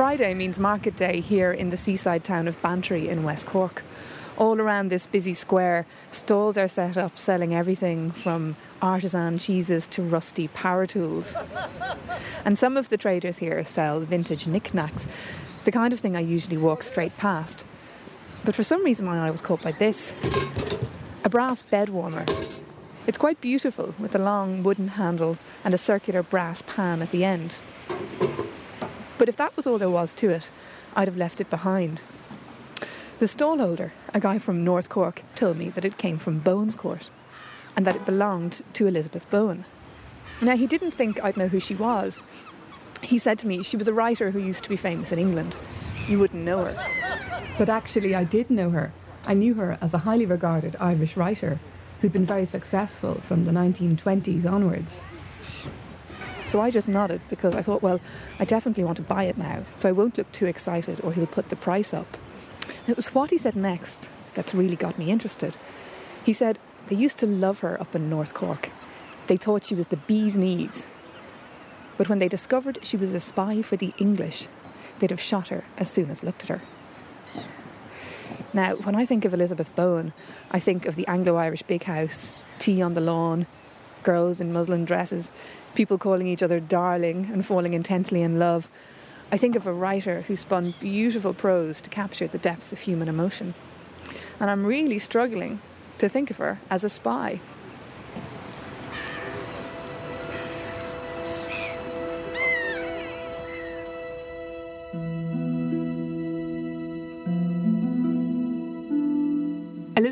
Friday means market day here in the seaside town of Bantry in West Cork. All around this busy square, stalls are set up selling everything from artisan cheeses to rusty power tools. And some of the traders here sell vintage knickknacks, the kind of thing I usually walk straight past. But for some reason, my eye was caught by this a brass bed warmer. It's quite beautiful with a long wooden handle and a circular brass pan at the end. But if that was all there was to it, I'd have left it behind. The stallholder, a guy from North Cork, told me that it came from Bowen's Court and that it belonged to Elizabeth Bowen. Now, he didn't think I'd know who she was. He said to me she was a writer who used to be famous in England. You wouldn't know her. But actually, I did know her. I knew her as a highly regarded Irish writer who'd been very successful from the 1920s onwards. So I just nodded because I thought, well, I definitely want to buy it now, so I won't look too excited or he'll put the price up. It was what he said next that's really got me interested. He said they used to love her up in North Cork. They thought she was the bee's knees. But when they discovered she was a spy for the English, they'd have shot her as soon as looked at her. Now, when I think of Elizabeth Bowen, I think of the Anglo Irish big house, tea on the lawn, girls in muslin dresses, people calling each other darling and falling intensely in love. I think of a writer who spun beautiful prose to capture the depths of human emotion. And I'm really struggling to think of her as a spy.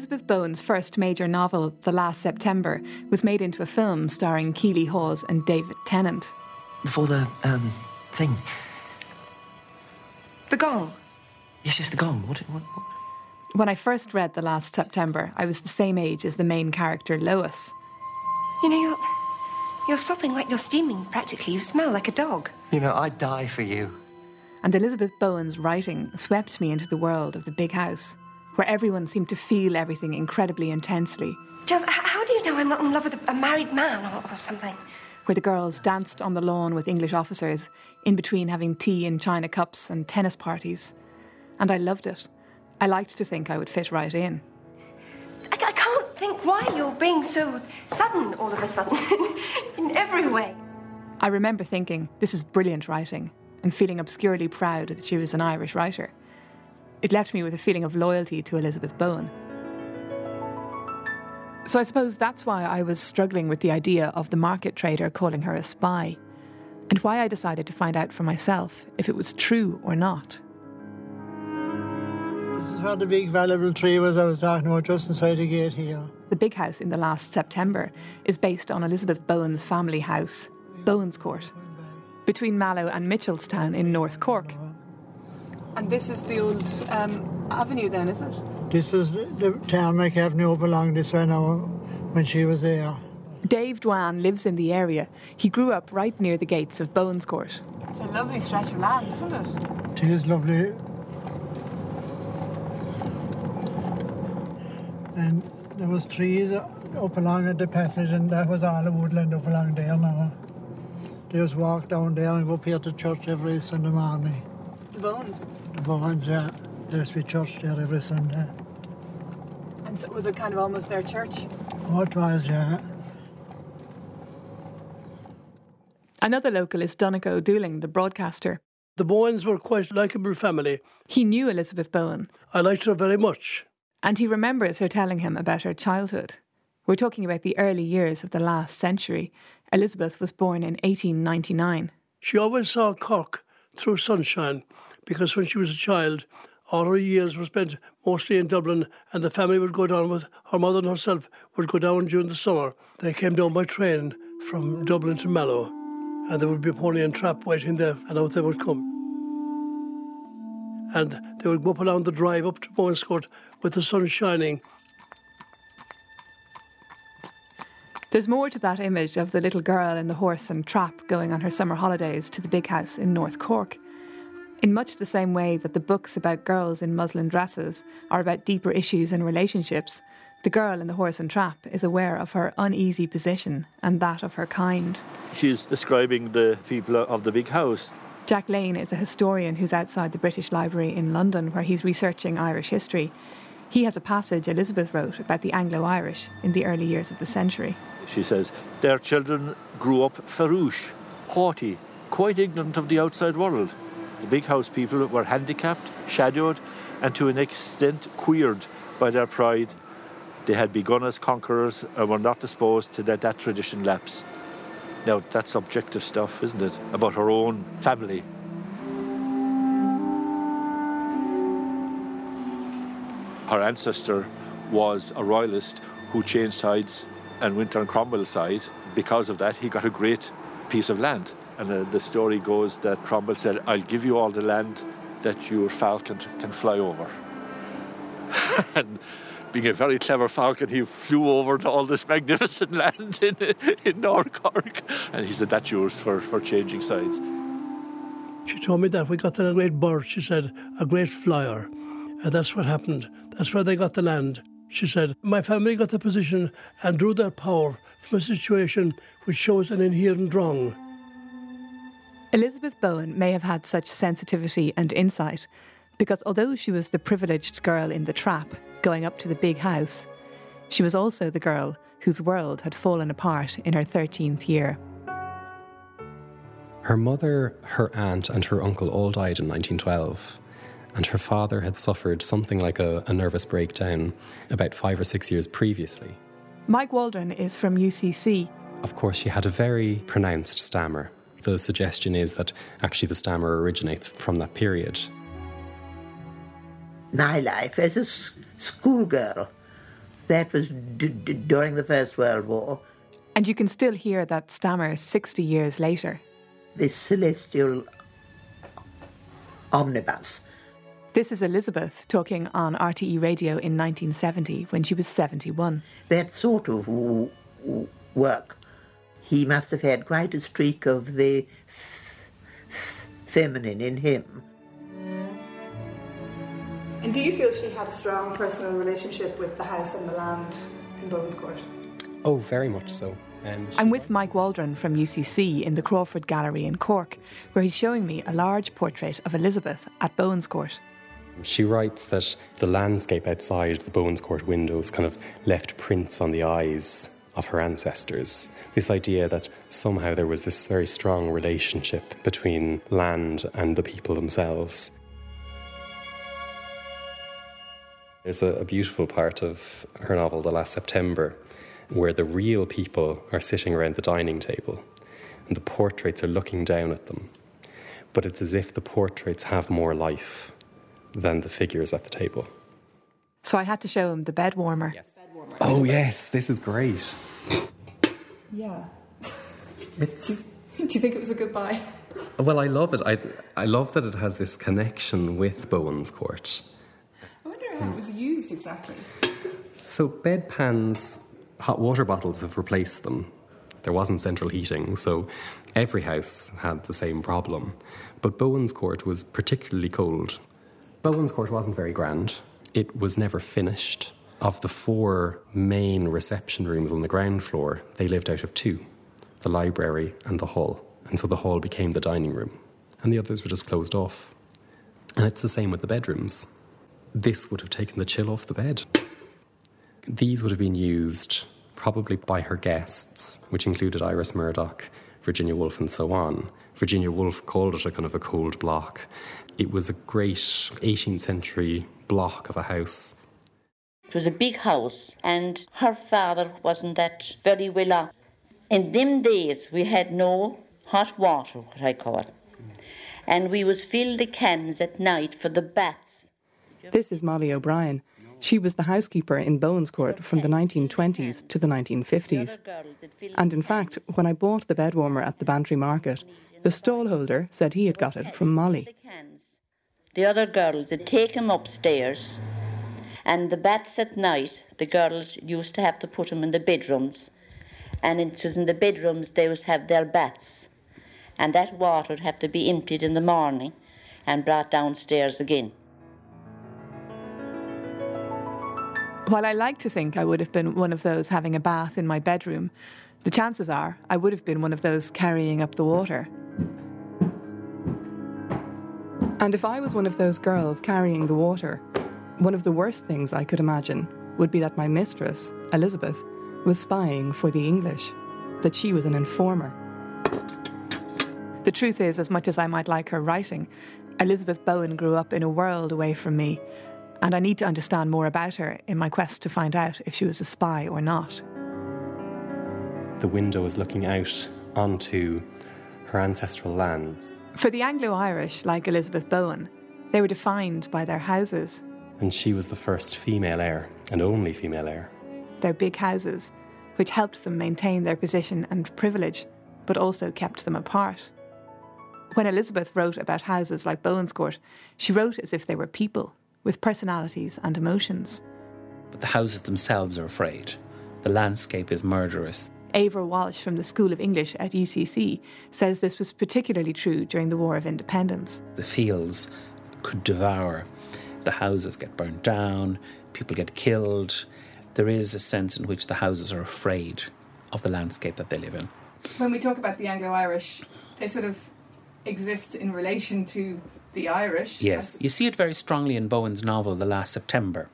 Elizabeth Bowen's first major novel, The Last September, was made into a film starring Keeley Hawes and David Tennant. Before the, um, thing. The gong. Yes, yes, the gong. What, what, what? When I first read The Last September, I was the same age as the main character, Lois. You know, you're. You're sopping like you're steaming, practically. You smell like a dog. You know, I'd die for you. And Elizabeth Bowen's writing swept me into the world of the big house where everyone seemed to feel everything incredibly intensely. Jill, how do you know I'm not in love with a, married man or, or something? Where the girls danced on the lawn with English officers, in between having tea in china cups and tennis parties. And I loved it. I liked to think I would fit right in. I, I can't think why you're being so sudden all of a sudden, in every way. I remember thinking, this is brilliant writing, and feeling obscurely proud that she was an Irish writer. It left me with a feeling of loyalty to Elizabeth Bowen. So I suppose that's why I was struggling with the idea of the market trader calling her a spy, and why I decided to find out for myself if it was true or not. This is where the big valuable tree was I was talking about, just inside the gate here. The big house in the last September is based on Elizabeth Bowen's family house, Bowen's Court, between Mallow and Mitchelstown in North Cork. And this is the old um, avenue, then, is it? This is the Tarmac Avenue belonged this way now when she was there. Dave Dwan lives in the area. He grew up right near the gates of Bowen's Court. It's a lovely stretch of land, isn't it? It is lovely. And there was trees up along the passage, and that was all the woodland up along there now. They just walk down there and go up here to church every Sunday morning. The Bowens? The Bowens, yeah. There's be church there every Sunday. And so was it kind of almost their church? Oh, it was, yeah. Another local is Donncha Dooling, the broadcaster. The Bowens were quite a likeable family. He knew Elizabeth Bowen. I liked her very much. And he remembers her telling him about her childhood. We're talking about the early years of the last century. Elizabeth was born in 1899. She always saw Cork through sunshine because when she was a child, all her years were spent mostly in Dublin, and the family would go down with her mother and herself would go down during the summer. They came down by train from Dublin to Mallow, and there would be a pony and trap waiting there, and out they would come. And they would go up along the drive up to Bowen's Court with the sun shining. There's more to that image of the little girl in the horse and trap going on her summer holidays to the big house in North Cork in much the same way that the books about girls in muslin dresses are about deeper issues and relationships, the girl in the horse and trap is aware of her uneasy position and that of her kind. She's describing the people of the big house Jack Lane is a historian who's outside the British Library in London where he's researching Irish history. He has a passage Elizabeth wrote about the Anglo Irish in the early years of the century. She says, Their children grew up farouche, haughty, quite ignorant of the outside world. The big house people were handicapped, shadowed, and to an extent queered by their pride. They had begun as conquerors and were not disposed to let that tradition lapse. Now, that's objective stuff, isn't it? About her own family. Her ancestor was a royalist who changed sides and went on Cromwell's side. Because of that, he got a great piece of land. And uh, the story goes that Cromwell said, I'll give you all the land that your falcon can fly over. and being a very clever falcon, he flew over to all this magnificent land in, in North Cork. And he said, That's yours for, for changing sides. She told me that we got a great bird, she said, a great flyer. And that's what happened. That's where they got the land. She said, My family got the position and drew their power from a situation which shows an inherent wrong. Elizabeth Bowen may have had such sensitivity and insight because although she was the privileged girl in the trap going up to the big house, she was also the girl whose world had fallen apart in her 13th year. Her mother, her aunt, and her uncle all died in 1912, and her father had suffered something like a, a nervous breakdown about five or six years previously. Mike Waldron is from UCC. Of course, she had a very pronounced stammer. The suggestion is that actually the stammer originates from that period. My life as a schoolgirl, that was d- d- during the First World War. And you can still hear that stammer 60 years later. This celestial omnibus. This is Elizabeth talking on RTE radio in 1970 when she was 71. That sort of w- w- work. He must have had quite a streak of the f- f- feminine in him. And do you feel she had a strong personal relationship with the house and the land in Bowen's Court? Oh, very much so. Um, I'm with Mike Waldron from UCC in the Crawford Gallery in Cork, where he's showing me a large portrait of Elizabeth at Bowen's Court. She writes that the landscape outside the Bowen's Court windows kind of left prints on the eyes of her ancestors. This idea that somehow there was this very strong relationship between land and the people themselves. There's a, a beautiful part of her novel, The Last September, where the real people are sitting around the dining table and the portraits are looking down at them. But it's as if the portraits have more life than the figures at the table. So I had to show him the bed warmer. Oh, yes, this is great. Yeah. It's. Do you think it was a good buy? Well, I love it. I, I love that it has this connection with Bowen's Court. I wonder how it was used exactly. So, bedpans, hot water bottles have replaced them. There wasn't central heating, so every house had the same problem. But Bowen's Court was particularly cold. Bowen's Court wasn't very grand. It was never finished. Of the four main reception rooms on the ground floor, they lived out of two the library and the hall. And so the hall became the dining room, and the others were just closed off. And it's the same with the bedrooms. This would have taken the chill off the bed. These would have been used probably by her guests, which included Iris Murdoch, Virginia Woolf, and so on. Virginia Woolf called it a kind of a cold block. It was a great 18th century block of a house. It was a big house, and her father wasn't that very well off. In them days, we had no hot water, what I call it. And we was fill the cans at night for the baths. This is Molly O'Brien. She was the housekeeper in Bowen's Court from the 1920s to the 1950s. And in fact, when I bought the bed warmer at the Bantry Market, the stallholder said he had got it from Molly. The other girls would take him upstairs, and the baths at night, the girls used to have to put them in the bedrooms. And it was in the bedrooms they would have their baths. And that water would have to be emptied in the morning and brought downstairs again. While I like to think I would have been one of those having a bath in my bedroom, the chances are I would have been one of those carrying up the water. And if I was one of those girls carrying the water, one of the worst things I could imagine would be that my mistress, Elizabeth, was spying for the English, that she was an informer. The truth is, as much as I might like her writing, Elizabeth Bowen grew up in a world away from me, and I need to understand more about her in my quest to find out if she was a spy or not. The window is looking out onto her ancestral lands. For the Anglo Irish, like Elizabeth Bowen, they were defined by their houses, And she was the first female heir and only female heir. their big houses, which helped them maintain their position and privilege, but also kept them apart. When Elizabeth wrote about houses like Bowen's Court, she wrote as if they were people, with personalities and emotions. But the houses themselves are afraid. The landscape is murderous. Eibhear Walshe from the School of English at UCC says this was particularly true during the War of Independence. The fields could devour. The houses get burned down, people get killed. There is a sense in which the houses are afraid of the landscape that they live in. When we talk about the Anglo Irish, they sort of exist in relation to the Irish. Yes, you see it very strongly in Bowen's novel, The Last September,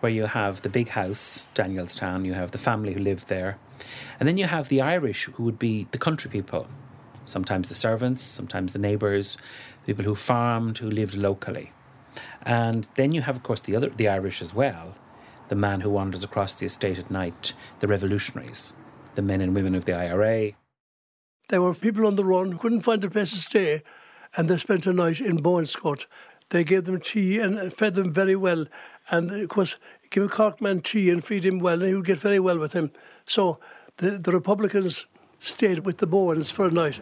where you have the big house, Danielstown, you have the family who lived there, and then you have the Irish who would be the country people, sometimes the servants, sometimes the neighbours, people who farmed, who lived locally. And then you have, of course, the other, the Irish as well, the man who wanders across the estate at night, the revolutionaries, the men and women of the IRA. There were people on the run who couldn't find a place to stay, and they spent a night in Bowen's Court. They gave them tea and fed them very well, and of course, give a Cork man tea and feed him well, and he would get very well with him. So the, the Republicans stayed with the Bowens for a night.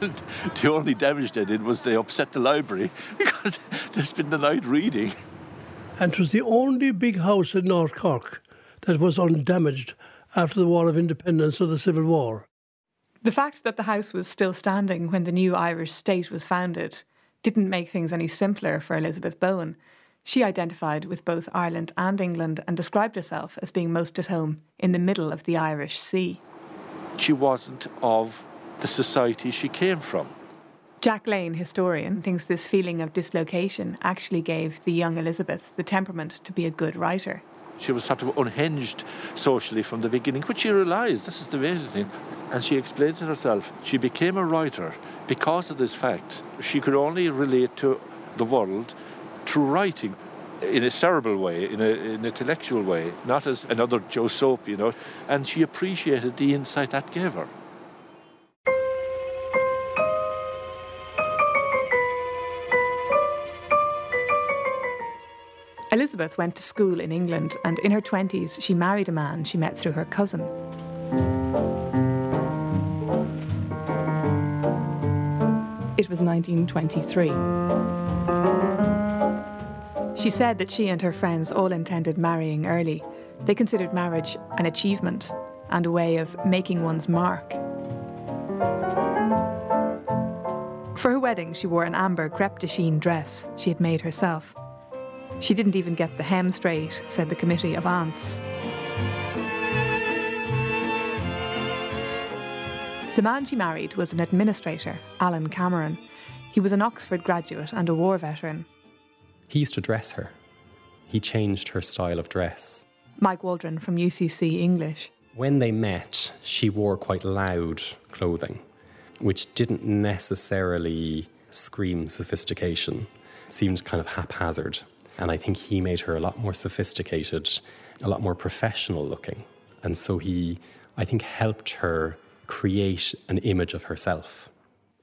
the only damage they did was they upset the library because they spent the night reading. And it was the only big house in North Cork that was undamaged after the War of Independence or the Civil War. The fact that the house was still standing when the new Irish state was founded didn't make things any simpler for Elizabeth Bowen. She identified with both Ireland and England and described herself as being most at home in the middle of the Irish Sea. She wasn't of the society she came from. Jack Lane, historian, thinks this feeling of dislocation actually gave the young Elizabeth the temperament to be a good writer. She was sort of unhinged socially from the beginning, which she realised. This is the amazing thing. And she explains it herself. She became a writer because of this fact. She could only relate to the world through writing in a cerebral way, in, a, in an intellectual way, not as another Joe Soap, you know. And she appreciated the insight that gave her. Elizabeth went to school in England, and in her 20s, she married a man she met through her cousin. It was 1923. She said that she and her friends all intended marrying early. They considered marriage an achievement and a way of making one's mark. For her wedding, she wore an amber crepe de chine dress she had made herself. She didn't even get the hem straight, said the committee of aunts. The man she married was an administrator, Alan Cameron. He was an Oxford graduate and a war veteran. He used to dress her. He changed her style of dress. Mike Waldron from UCC English. When they met, she wore quite loud clothing, which didn't necessarily scream sophistication. It seemed kind of haphazard. And I think he made her a lot more sophisticated, a lot more professional looking. And so he, I think, helped her create an image of herself.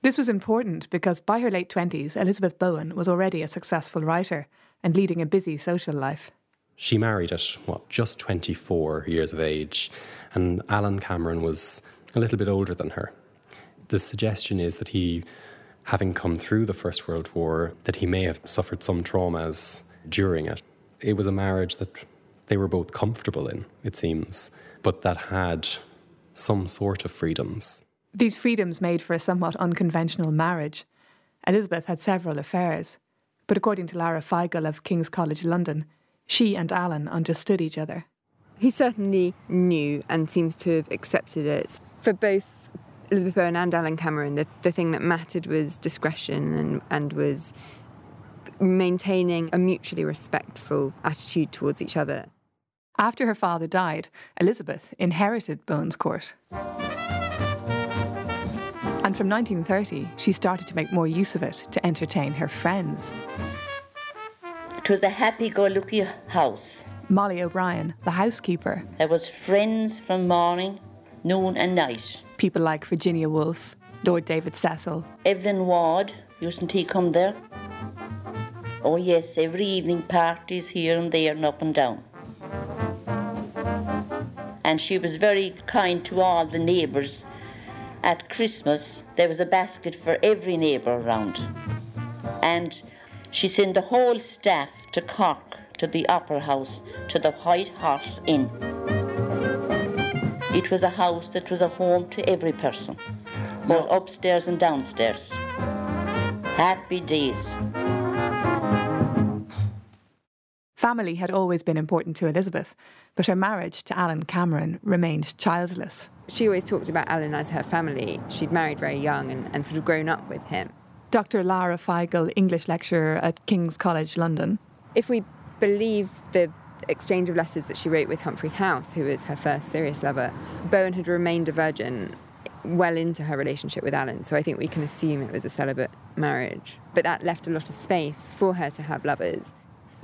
This was important because by her late 20s, Elizabeth Bowen was already a successful writer and leading a busy social life. She married at, what, just 24 years of age, and Alan Cameron was a little bit older than her. The suggestion is that he, having come through the First World War, that he may have suffered some traumas during it. It was a marriage that they were both comfortable in, it seems, but that had some sort of freedoms. These freedoms made for a somewhat unconventional marriage. Elizabeth had several affairs, but according to Lara Feigel of King's College London, she and Alan understood each other. He certainly knew and seems to have accepted it. For both Elizabeth Bowen and Alan Cameron, the, the thing that mattered was discretion and, and was maintaining a mutually respectful attitude towards each other. After her father died, Elizabeth inherited Bowen's Court. And from 1930, she started to make more use of it to entertain her friends. It was a happy go lucky house. Molly O'Brien, the housekeeper. There was friends from morning, noon and night. People like Virginia Woolf, Lord David Cecil. Evelyn Waugh, used he come there? Oh yes, every evening parties here and there and up and down. And she was very kind to all the neighbours at Christmas, there was a basket for every neighbour around. And she sent the whole staff to Cork, to the Opera House, to the White Horse Inn. It was a house that was a home to every person, both upstairs and downstairs. Happy days. Family had always been important to Elizabeth, but her marriage to Alan Cameron remained childless. She always talked about Alan as her family. She'd married very young and, and sort of grown up with him. Dr. Lara Feigel, English lecturer at King's College London. If we believe the exchange of letters that she wrote with Humphrey House, who was her first serious lover, Bowen had remained a virgin well into her relationship with Alan, so I think we can assume it was a celibate marriage. But that left a lot of space for her to have lovers.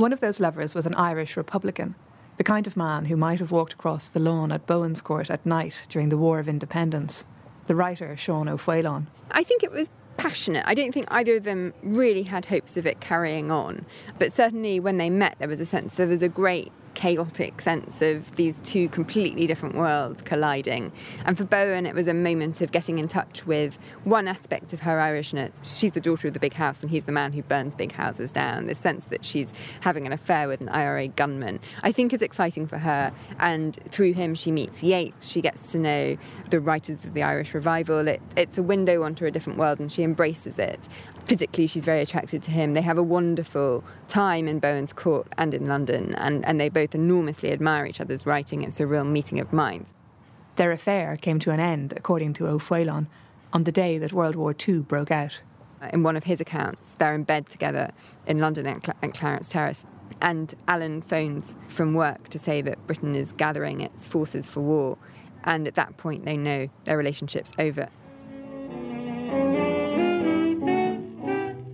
One of those lovers was an Irish Republican, the kind of man who might have walked across the lawn at Bowen's Court at night during the War of Independence, the writer Sean O'Faolain. I think it was passionate. I don't think either of them really had hopes of it carrying on, but certainly when they met, there was a sense that there was a great chaotic sense of these two completely different worlds colliding. And for Bowen, it was a moment of getting in touch with one aspect of her Irishness. She's the daughter of the big house, and he's the man who burns big houses down. The sense that she's having an affair with an IRA gunman, I think, is exciting for her. And through him, she meets Yeats. She gets to know the writers of the Irish revival. It, it's a window onto a different world, and she embraces it physically she's very attracted to him. They have a wonderful time in Bowen's Court and in London, and, and they both enormously admire each other's writing. It's a real meeting of minds. Their affair came to an end, according to O'Faolain, on the day that World War II broke out. Uh, in one of his accounts, they're in bed together in London at, Cl- at Clarence Terrace, and Alan phones from work to say that Britain is gathering its forces for war, and at that point they know their relationship's over.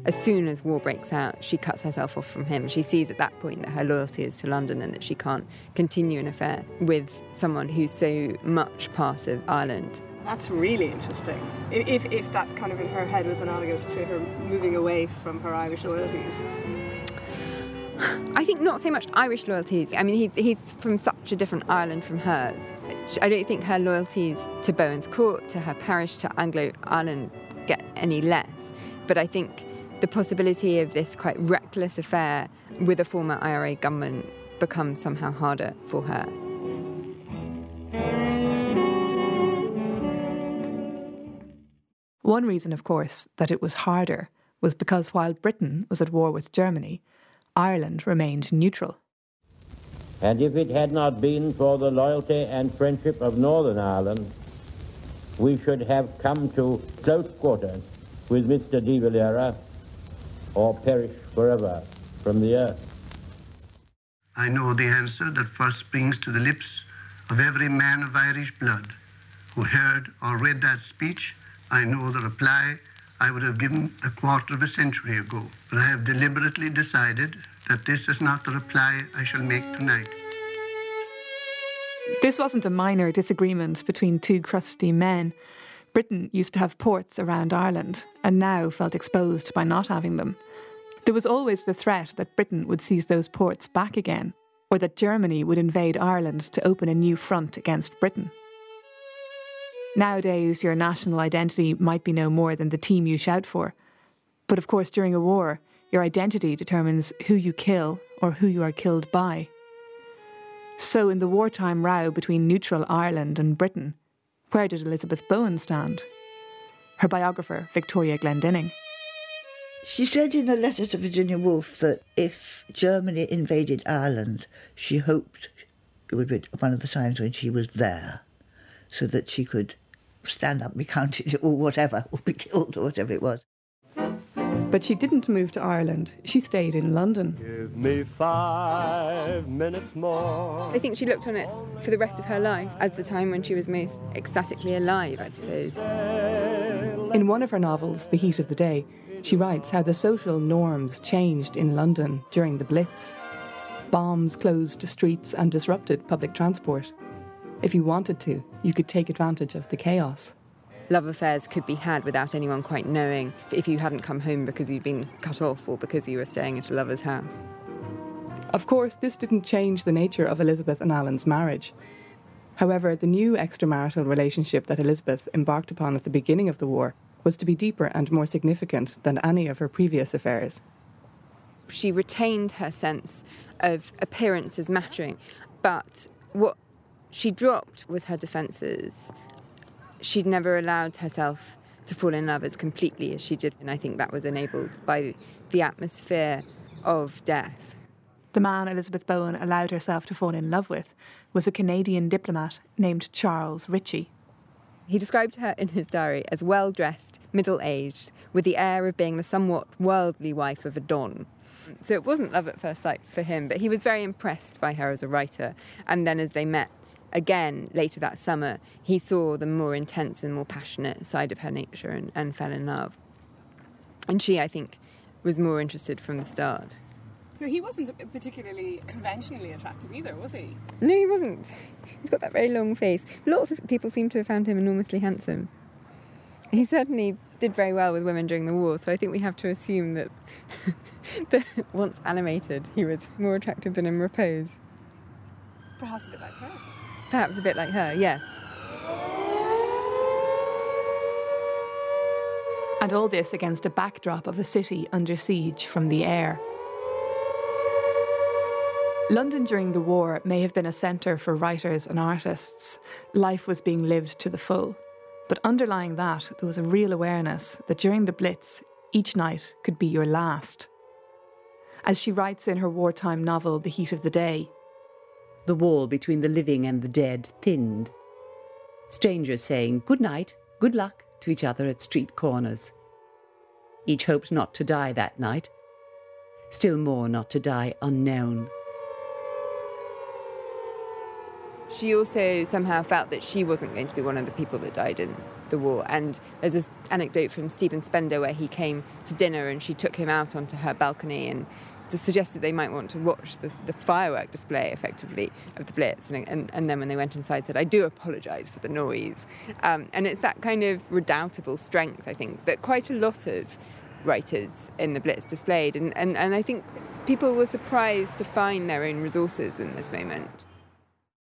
As soon as war breaks out, she cuts herself off from him. She sees at that point that her loyalty is to London and that she can't continue an affair with someone who's so much part of Ireland. That's really interesting. If, if that kind of in her head was analogous to her moving away from her Irish loyalties. I think not so much Irish loyalties. I mean, he, he's from such a different Ireland from hers. I don't think her loyalties to Bowen's court, to her parish, to Anglo Ireland get any less. But I think the possibility of this quite reckless affair with a former IRA gunman becomes somehow harder for her. One reason, of course, that it was harder was because while Britain was at war with Germany, Ireland remained neutral. And if it had not been for the loyalty and friendship of Northern Ireland, we should have come to close quarters with Mr. de Valera or perish forever from the earth. I know the answer that first springs to the lips of every man of Irish blood who heard or read that speech. I know the reply I would have given a quarter of a century ago. But I have deliberately decided that this is not the reply I shall make tonight. This wasn't a minor disagreement between two crusty men. Britain used to have ports around Ireland and now felt exposed by not having them. There was always the threat that Britain would seize those ports back again, or that Germany would invade Ireland to open a new front against Britain. Nowadays, your national identity might be no more than the team you shout for. But of course, during a war, your identity determines who you kill or who you are killed by. So, in the wartime row between neutral Ireland and Britain, where did Elizabeth Bowen stand? Her biographer, Victoria Glendinning. She said in a letter to Virginia Woolf that if Germany invaded Ireland, she hoped it would be one of the times when she was there, so that she could stand up, and be counted, or whatever, or be killed, or whatever it was. But she didn't move to Ireland, she stayed in London. Give me five minutes more. I think she looked on it for the rest of her life as the time when she was most ecstatically alive, I suppose. In one of her novels, The Heat of the Day, she writes how the social norms changed in London during the Blitz. Bombs closed streets and disrupted public transport. If you wanted to, you could take advantage of the chaos love affairs could be had without anyone quite knowing if you hadn't come home because you'd been cut off or because you were staying at a lover's house. Of course, this didn't change the nature of Elizabeth and Alan's marriage. However, the new extramarital relationship that Elizabeth embarked upon at the beginning of the war was to be deeper and more significant than any of her previous affairs. She retained her sense of appearances mattering, but what she dropped was her defences she'd never allowed herself to fall in love as completely as she did, and I think that was enabled by the atmosphere of death. The man Elizabeth Bowen allowed herself to fall in love with was a Canadian diplomat named Charles Ritchie. He described her in his diary as well dressed, middle aged, with the air of being the somewhat worldly wife of a Don. So it wasn't love at first sight for him, but he was very impressed by her as a writer. And then as they met again later that summer, he saw the more intense and more passionate side of her nature and, and fell in love. And she, I think, was more interested from the start. So he wasn't particularly conventionally attractive either, was he? No, he wasn't. He's got that very long face. Lots of people seem to have found him enormously handsome. He certainly did very well with women during the war, so I think we have to assume that, that once animated, he was more attractive than in repose. Perhaps a bit like her. Perhaps a bit like her, yes. And all this against a backdrop of a city under siege from the air. London during the war may have been a centre for writers and artists. Life was being lived to the full. But underlying that, there was a real awareness that during the Blitz, each night could be your last. As she writes in her wartime novel, The Heat of the Day, the wall between the living and the dead thinned. Strangers saying good night, good luck to each other at street corners. Each hoped not to die that night, still more not to die unknown. She also somehow felt that she wasn't going to be one of the people that died in the war. And there's this anecdote from Stephen Spender where he came to dinner and she took him out onto her balcony and suggested they might want to watch the, the firework display effectively of the Blitz. And, and, and, then when they went inside, said, I do apologise for the noise. Um, and it's that kind of redoubtable strength, I think, that quite a lot of writers in the Blitz displayed. And, and, and I think people were surprised to find their own resources in this moment.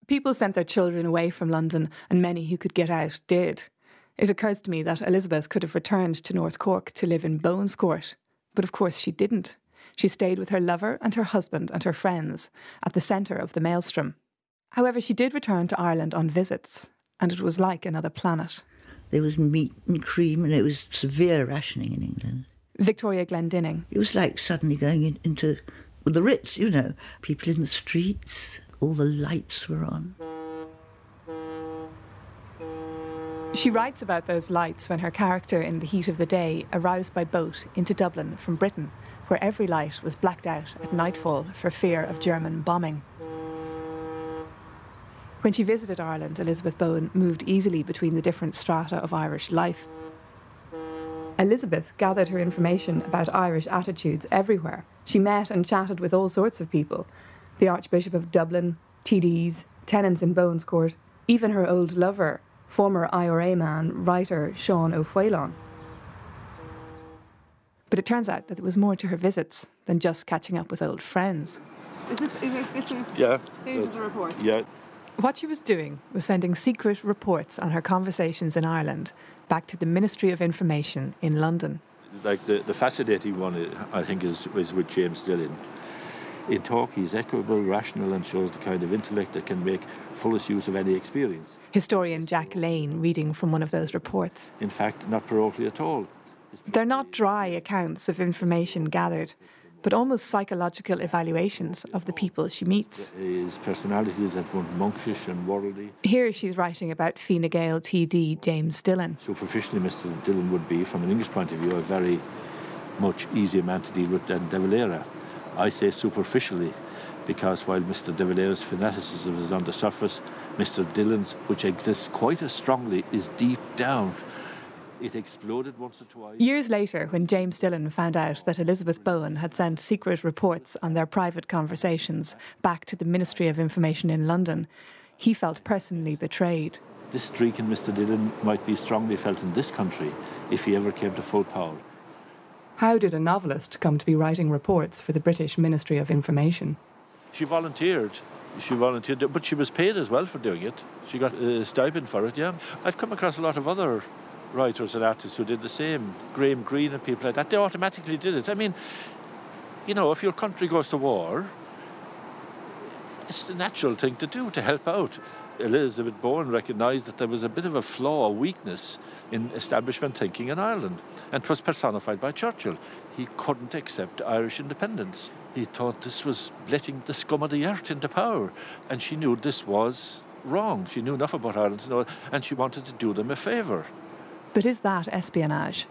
People sent their children away from London, and many who could get out did. It occurs to me that Elizabeth could have returned to North Cork to live in Bowen's Court, but of course she didn't. She stayed with her lover and her husband and her friends at the centre of the maelstrom. However, she did return to Ireland on visits, and it was like another planet. There was meat and cream, and it was severe rationing in England. Victoria Glendinning. It was like suddenly going in, into the Ritz, you know, people in the streets, all the lights were on. She writes about those lights when her character in the heat of the day arrives by boat into Dublin from Britain where every light was blacked out at nightfall for fear of German bombing. When she visited Ireland, Elizabeth Bowen moved easily between the different strata of Irish life. Elizabeth gathered her information about Irish attitudes everywhere. She met and chatted with all sorts of people the Archbishop of Dublin, TDs, tenants in Bowen's Court, even her old lover, former IRA man, writer Sean O'Faolain. But it turns out that there was more to her visits than just catching up with old friends. Is this, is this, this is, yeah, these are the reports? Yeah. What she was doing was sending secret reports on her conversations in Ireland back to the Ministry of Information in London. Like the, the fascinating one, I think, is, is with James Dillon. In talk, he's equable, rational, and shows the kind of intellect that can make fullest use of any experience. Historian Jack Lane reading from one of those reports. In fact, not parochial at all. They're not dry accounts of information gathered, but almost psychological evaluations of the people she meets. His personality is at once monkish and worldly. Here she's writing about Fine Gael TD James Dillon. Superficially, Mr. Dillon would be, from an English point of view, a very much easier man to deal with than De Valera. I say superficially, because while Mr. De Valera's fanaticism is on the surface, Mr. Dillon's, which exists quite as strongly, is deep down. It exploded once or twice. Years later, when James Dillon found out that Elizabeth Bowen had sent secret reports on their private conversations back to the Ministry of Information in London, he felt personally betrayed. This streak in Mr. Dillon might be strongly felt in this country if he ever came to full power. How did a novelist come to be writing reports for the British Ministry of Information? She volunteered. She volunteered, but she was paid as well for doing it. She got a stipend for it, yeah. I've come across a lot of other writers and artists who did the same. Graham Greene and people like that, they automatically did it. I mean, you know, if your country goes to war, it's the natural thing to do to help out. Elizabeth Bowen recognised that there was a bit of a flaw, a weakness in establishment thinking in Ireland, and it was personified by Churchill. He couldn't accept Irish independence. He thought this was letting the scum of the earth into power, and she knew this was wrong. She knew enough about Ireland to know and she wanted to do them a favour. But is that espionage?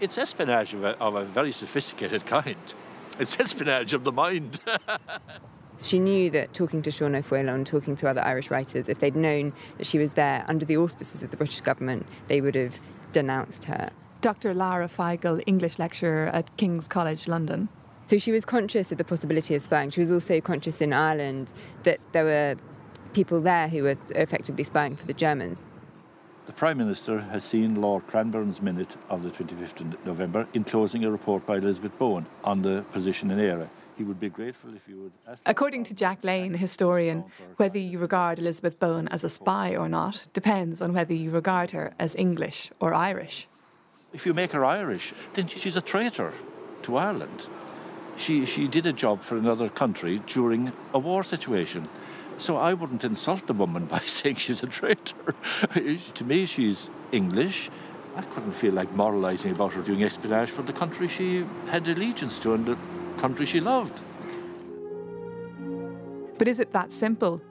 It's espionage of a, of a very sophisticated kind. It's espionage of the mind. She knew that talking to Sean O'Faolain and talking to other Irish writers, if they'd known that she was there under the auspices of the British government, they would have denounced her. Dr. Lara Feigel, English lecturer at King's College London. So she was conscious of the possibility of spying. She was also conscious in Ireland that there were people there who were effectively spying for the Germans. The Prime Minister has seen Lord Cranborne's minute of the 25th of November enclosing a report by Elizabeth Bowen on the position in Éire. He would be grateful if you would ask. According to Jack Lane, historian, whether you regard Elizabeth Bowen as a spy or not depends on whether you regard her as English or Irish. If you make her Irish, then she's a traitor to Ireland. She, she did a job for another country during a war situation. So I wouldn't insult the woman by saying she's a traitor. to me, she's English. I couldn't feel like moralising about her doing espionage for the country she had allegiance to and the country she loved. But is it that simple?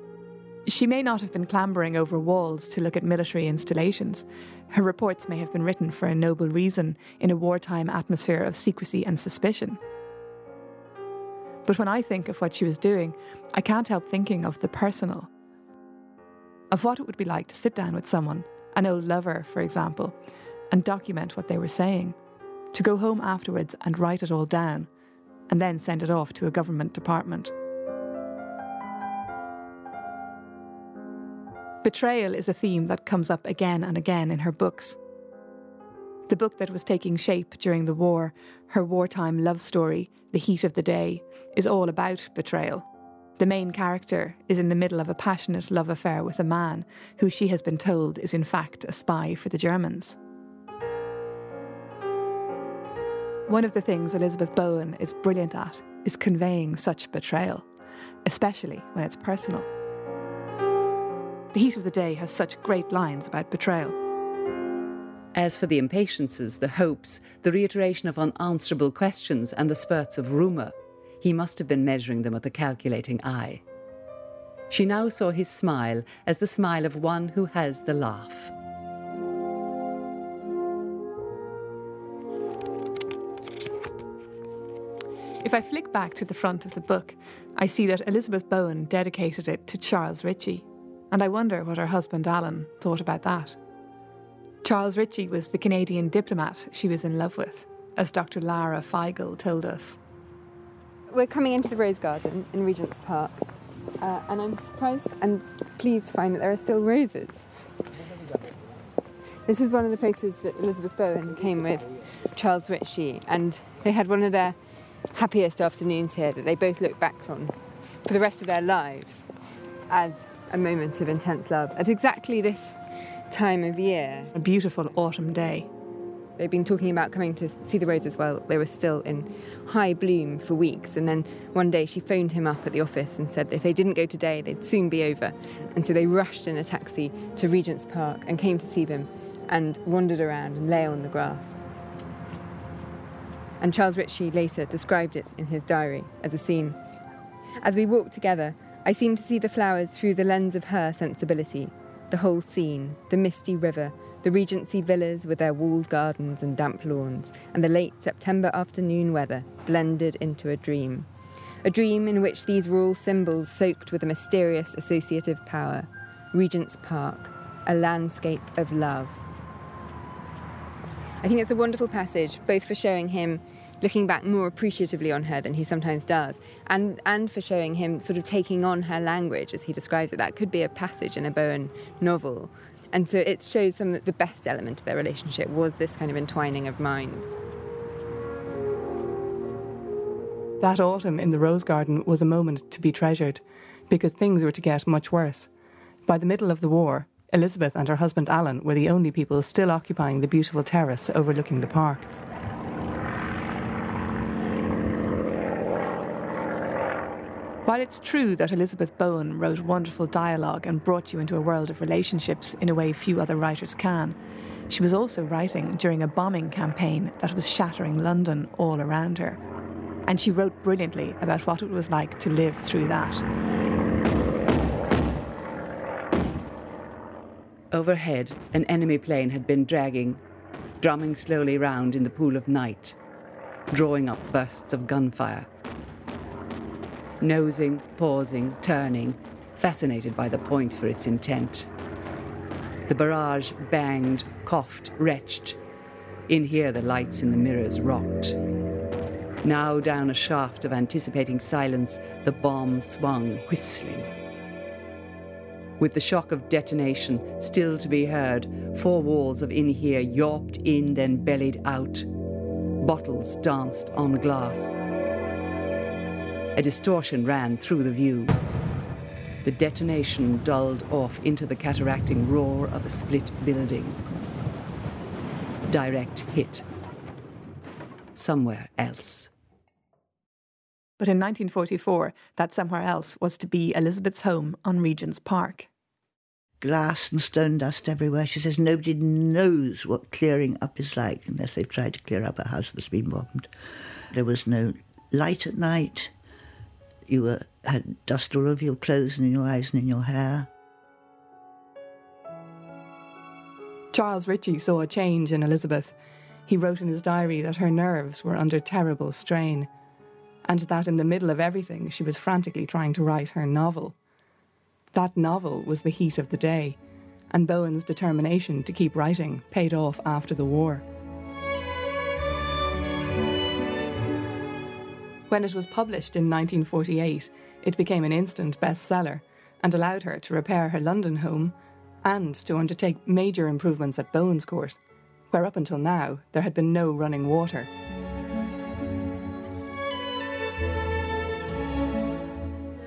She may not have been clambering over walls to look at military installations. Her reports may have been written for a noble reason in a wartime atmosphere of secrecy and suspicion. But when I think of what she was doing, I can't help thinking of the personal. Of what it would be like to sit down with someone, an old lover, for example, and document what they were saying. To go home afterwards and write it all down, and then send it off to a government department. Betrayal is a theme that comes up again and again in her books. The book that was taking shape during the war, her wartime love story, The Heat of the Day, is all about betrayal. The main character is in the middle of a passionate love affair with a man who she has been told is in fact a spy for the Germans. One of the things Elizabeth Bowen is brilliant at is conveying such betrayal, especially when it's personal. The Heat of the Day has such great lines about betrayal. As for the impatiences, the hopes, the reiteration of unanswerable questions, and the spurts of rumour, he must have been measuring them with a calculating eye. She now saw his smile as the smile of one who has the laugh. If I flick back to the front of the book, I see that Elizabeth Bowen dedicated it to Charles Ritchie, and I wonder what her husband Alan thought about that. Charles Ritchie was the Canadian diplomat she was in love with, as Dr. Lara Feigel told us. We're coming into the Rose Garden in Regent's Park, uh, and I'm surprised and pleased to find that there are still roses. This was one of the places that Elizabeth Bowen came with Charles Ritchie, and they had one of their happiest afternoons here that they both look back on for the rest of their lives as a moment of intense love at exactly this time of year. A beautiful autumn day. They've been talking about coming to see the roses while they were still in high bloom for weeks. And then one day she phoned him up at the office and said that if they didn't go today, they'd soon be over. And so they rushed in a taxi to Regent's Park and came to see them and wandered around and lay on the grass. And Charles Ritchie later described it in his diary as a scene. As we walked together, I seemed to see the flowers through the lens of her sensibility, the whole scene, the misty river, the Regency villas with their walled gardens and damp lawns, and the late September afternoon weather blended into a dream. A dream in which these were all symbols soaked with a mysterious associative power. Regent's Park, a landscape of love. I think it's a wonderful passage, both for showing him looking back more appreciatively on her than he sometimes does, and, and for showing him sort of taking on her language as he describes it. That could be a passage in a Bowen novel. And so it shows some of the best element of their relationship was this kind of entwining of minds. That autumn in the rose garden was a moment to be treasured because things were to get much worse. By the middle of the war, Elizabeth and her husband Alan were the only people still occupying the beautiful terrace overlooking the park. While it's true that Elizabeth Bowen wrote wonderful dialogue and brought you into a world of relationships in a way few other writers can, she was also writing during a bombing campaign that was shattering London all around her. And she wrote brilliantly about what it was like to live through that. Overhead, an enemy plane had been dragging, drumming slowly round in the pool of night, drawing up bursts of gunfire nosing, pausing, turning, fascinated by the point for its intent. The barrage banged, coughed, retched. In here, the lights in the mirrors rocked. Now, down a shaft of anticipating silence, the bomb swung, whistling. With the shock of detonation still to be heard, four walls of in here yawped in, then bellied out. Bottles danced on glass. A distortion ran through the view. The detonation dulled off into the cataracting roar of a split building. Direct hit. Somewhere else. But in 1944, that somewhere else was to be Elizabeth's home on Regent's Park. Glass and stone dust everywhere. She says nobody knows what clearing up is like unless they've tried to clear up a house that's been bombed. There was no light at night. You were, had dust all over your clothes and in your eyes and in your hair. Charles Ritchie saw a change in Elizabeth. He wrote in his diary that her nerves were under terrible strain, and that in the middle of everything she was frantically trying to write her novel. That novel was the heat of the day, and Bowen's determination to keep writing paid off after the war. When it was published in 1948, it became an instant bestseller and allowed her to repair her London home and to undertake major improvements at Bowen's Court, where up until now there had been no running water.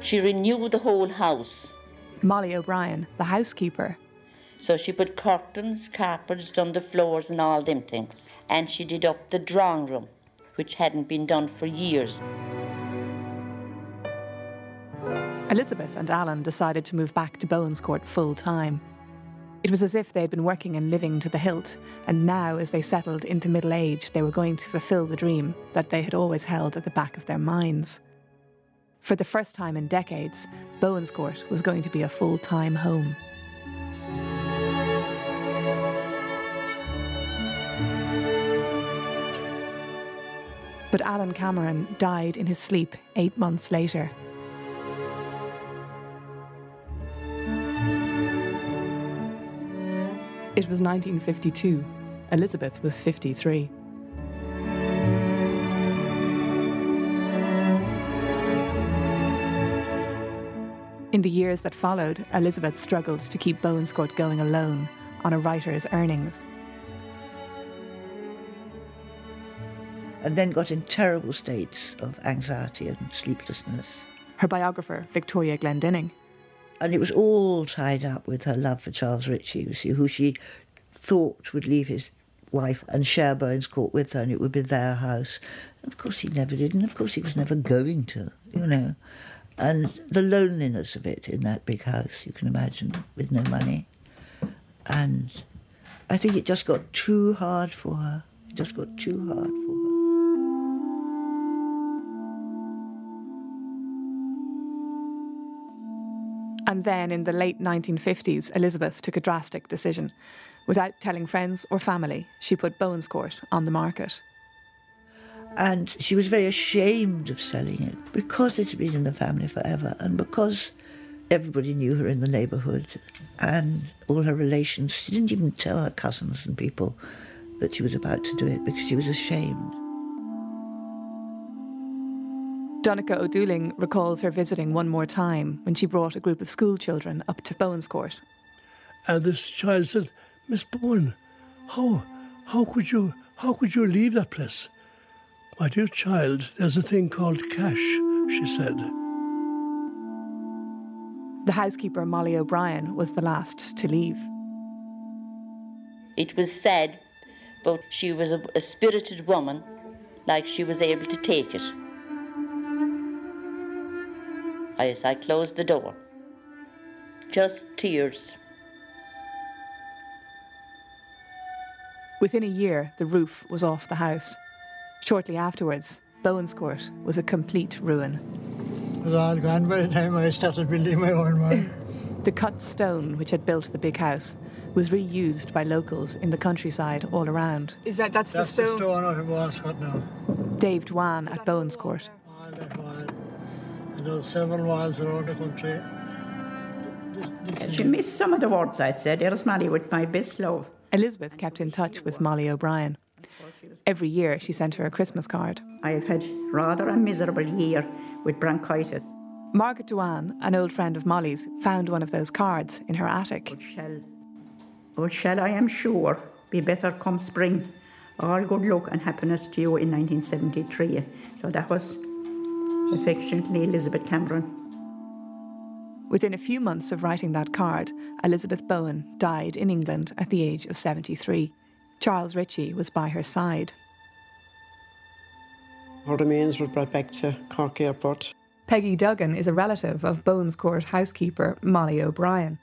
She renewed the whole house. Molly O'Brien, the housekeeper. So she put curtains, carpets, done the floors and all them things. And she did up the drawing room which hadn't been done for years. Elizabeth and Alan decided to move back to Bowen's Court full time. It was as if they had been working and living to the hilt, and now, as they settled into middle age, they were going to fulfill the dream that they had always held at the back of their minds. For the first time in decades, Bowen's Court was going to be a full time home. But Alan Cameron died in his sleep eight months later. It was 1952. Elizabeth was 53. In the years that followed, Elizabeth struggled to keep Bowen's Court going alone on a writer's earnings. and then got in terrible states of anxiety and sleeplessness. Her biographer, Victoria Glendinning. And it was all tied up with her love for Charles Ritchie, see, who she thought would leave his wife and share Bowen's Court with her, and it would be their house. And of course, he never did, and of course, he was never going to, you know. And the loneliness of it in that big house, you can imagine, with no money. And I think it just got too hard for her. It just got too hard for her. And then in the late 1950s, Elizabeth took a drastic decision. Without telling friends or family, she put Bowen's Court on the market. And she was very ashamed of selling it because it had been in the family forever and because everybody knew her in the neighbourhood and all her relations. She didn't even tell her cousins and people that she was about to do it because she was ashamed. Donica O'Dooling recalls her visiting one more time when she brought a group of school children up to Bowen's Court. And this child said, Miss Bowen, how, how could you, how could you leave that place? My dear child, there's a thing called cash, she said. The housekeeper, Molly O'Brien, was the last to leave. It was said, but she was a, a spirited woman, like she was able to take it. Yes, I closed the door. Just tears. Within a year, the roof was off the house. Shortly afterwards, Bowen's Court was a complete ruin. It was all gone by the time I started building my own one. The cut stone which had built the big house was reused by locals in the countryside all around. Is that that's, That's the the stone? stone out of Walscott now. Dave Dwan at Bowen's Court. All that wall. And there was several walls around the country. She'll miss some of the words I'd say. There's Molly with my best love. Elizabeth kept in touch with Molly O'Brien. Every year she sent her a Christmas card. I've had rather a miserable year with bronchitis. Margaret Dwan, an old friend of Molly's, found one of those cards in her attic. Shall, oh, shall I am sure be better come spring. All good luck and happiness to you in 1973. So that was affectionately Elizabeth Cameron. Within a few months of writing that card, Elizabeth Bowen died in England at the age of 73. Charles Ritchie was by her side. Her remains were brought back to Cork Airport. Peggy Duggan is a relative of Bowen's Court housekeeper Molly O'Brien.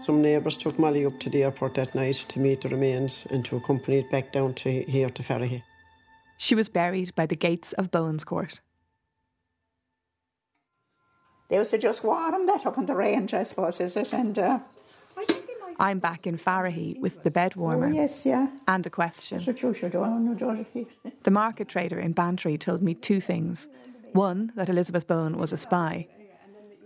Some neighbours took Molly up to the airport that night to meet the remains and to accompany it back down to here to Farahy. She was buried by the gates of Bowen's Court. They used to just warm that up in the range, I suppose, is it? And uh, I'm back in Farahy with the bed warmer. Oh, yes, yeah. And a question. That's what you should do. No, George. The market trader in Bantry told me two things. One, that Elizabeth Bowen was a spy.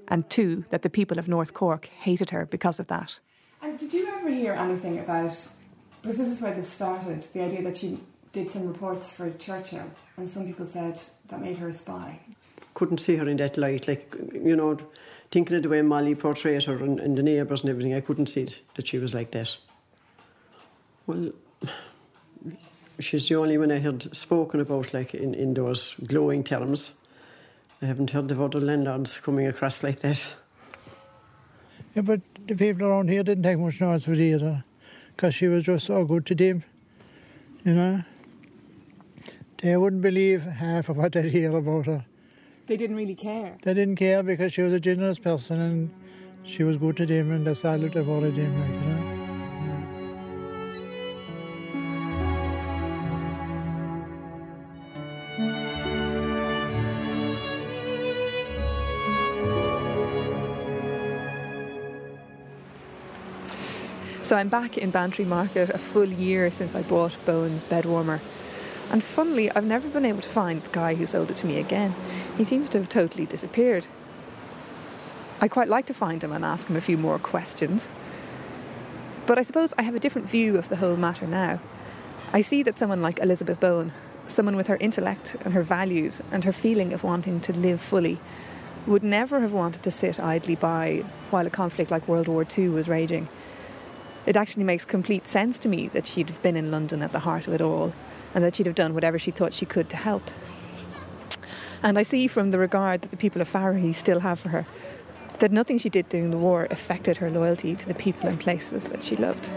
And two, that the people of North Cork hated her because of that. And did you ever hear anything about? Because this is where this started. The idea that she did some reports for Churchill, and some people said that made her a spy. Couldn't see her in that light, like, you know, thinking of the way Molly portrayed her and, and the neighbours and everything, I couldn't see it, that she was like that. Well, she's the only one I heard spoken about, like, in, in those glowing terms. I haven't heard of other landlords coming across like that. Yeah, but the people around here didn't take much notice of it either, because she was just so good to them, you know. They wouldn't believe half of what they'd hear about her. They didn't really care. They didn't care because she was a generous person and she was good to them, and that's all that they wanted them, like, you know. So I'm back in Bantry Market a full year since I bought Bowen's bed warmer. And funnily, I've never been able to find the guy who sold it to me again. He seems to have totally disappeared. I'd quite like to find him and ask him a few more questions. But I suppose I have a different view of the whole matter now. I see that someone like Elizabeth Bowen, someone with her intellect and her values and her feeling of wanting to live fully, would never have wanted to sit idly by while a conflict like World War II was raging. It actually makes complete sense to me that she'd have been in London at the heart of it all and that she'd have done whatever she thought she could to help. And I see from the regard that the people of Farahy still have for her that nothing she did during the war affected her loyalty to the people and places that she loved.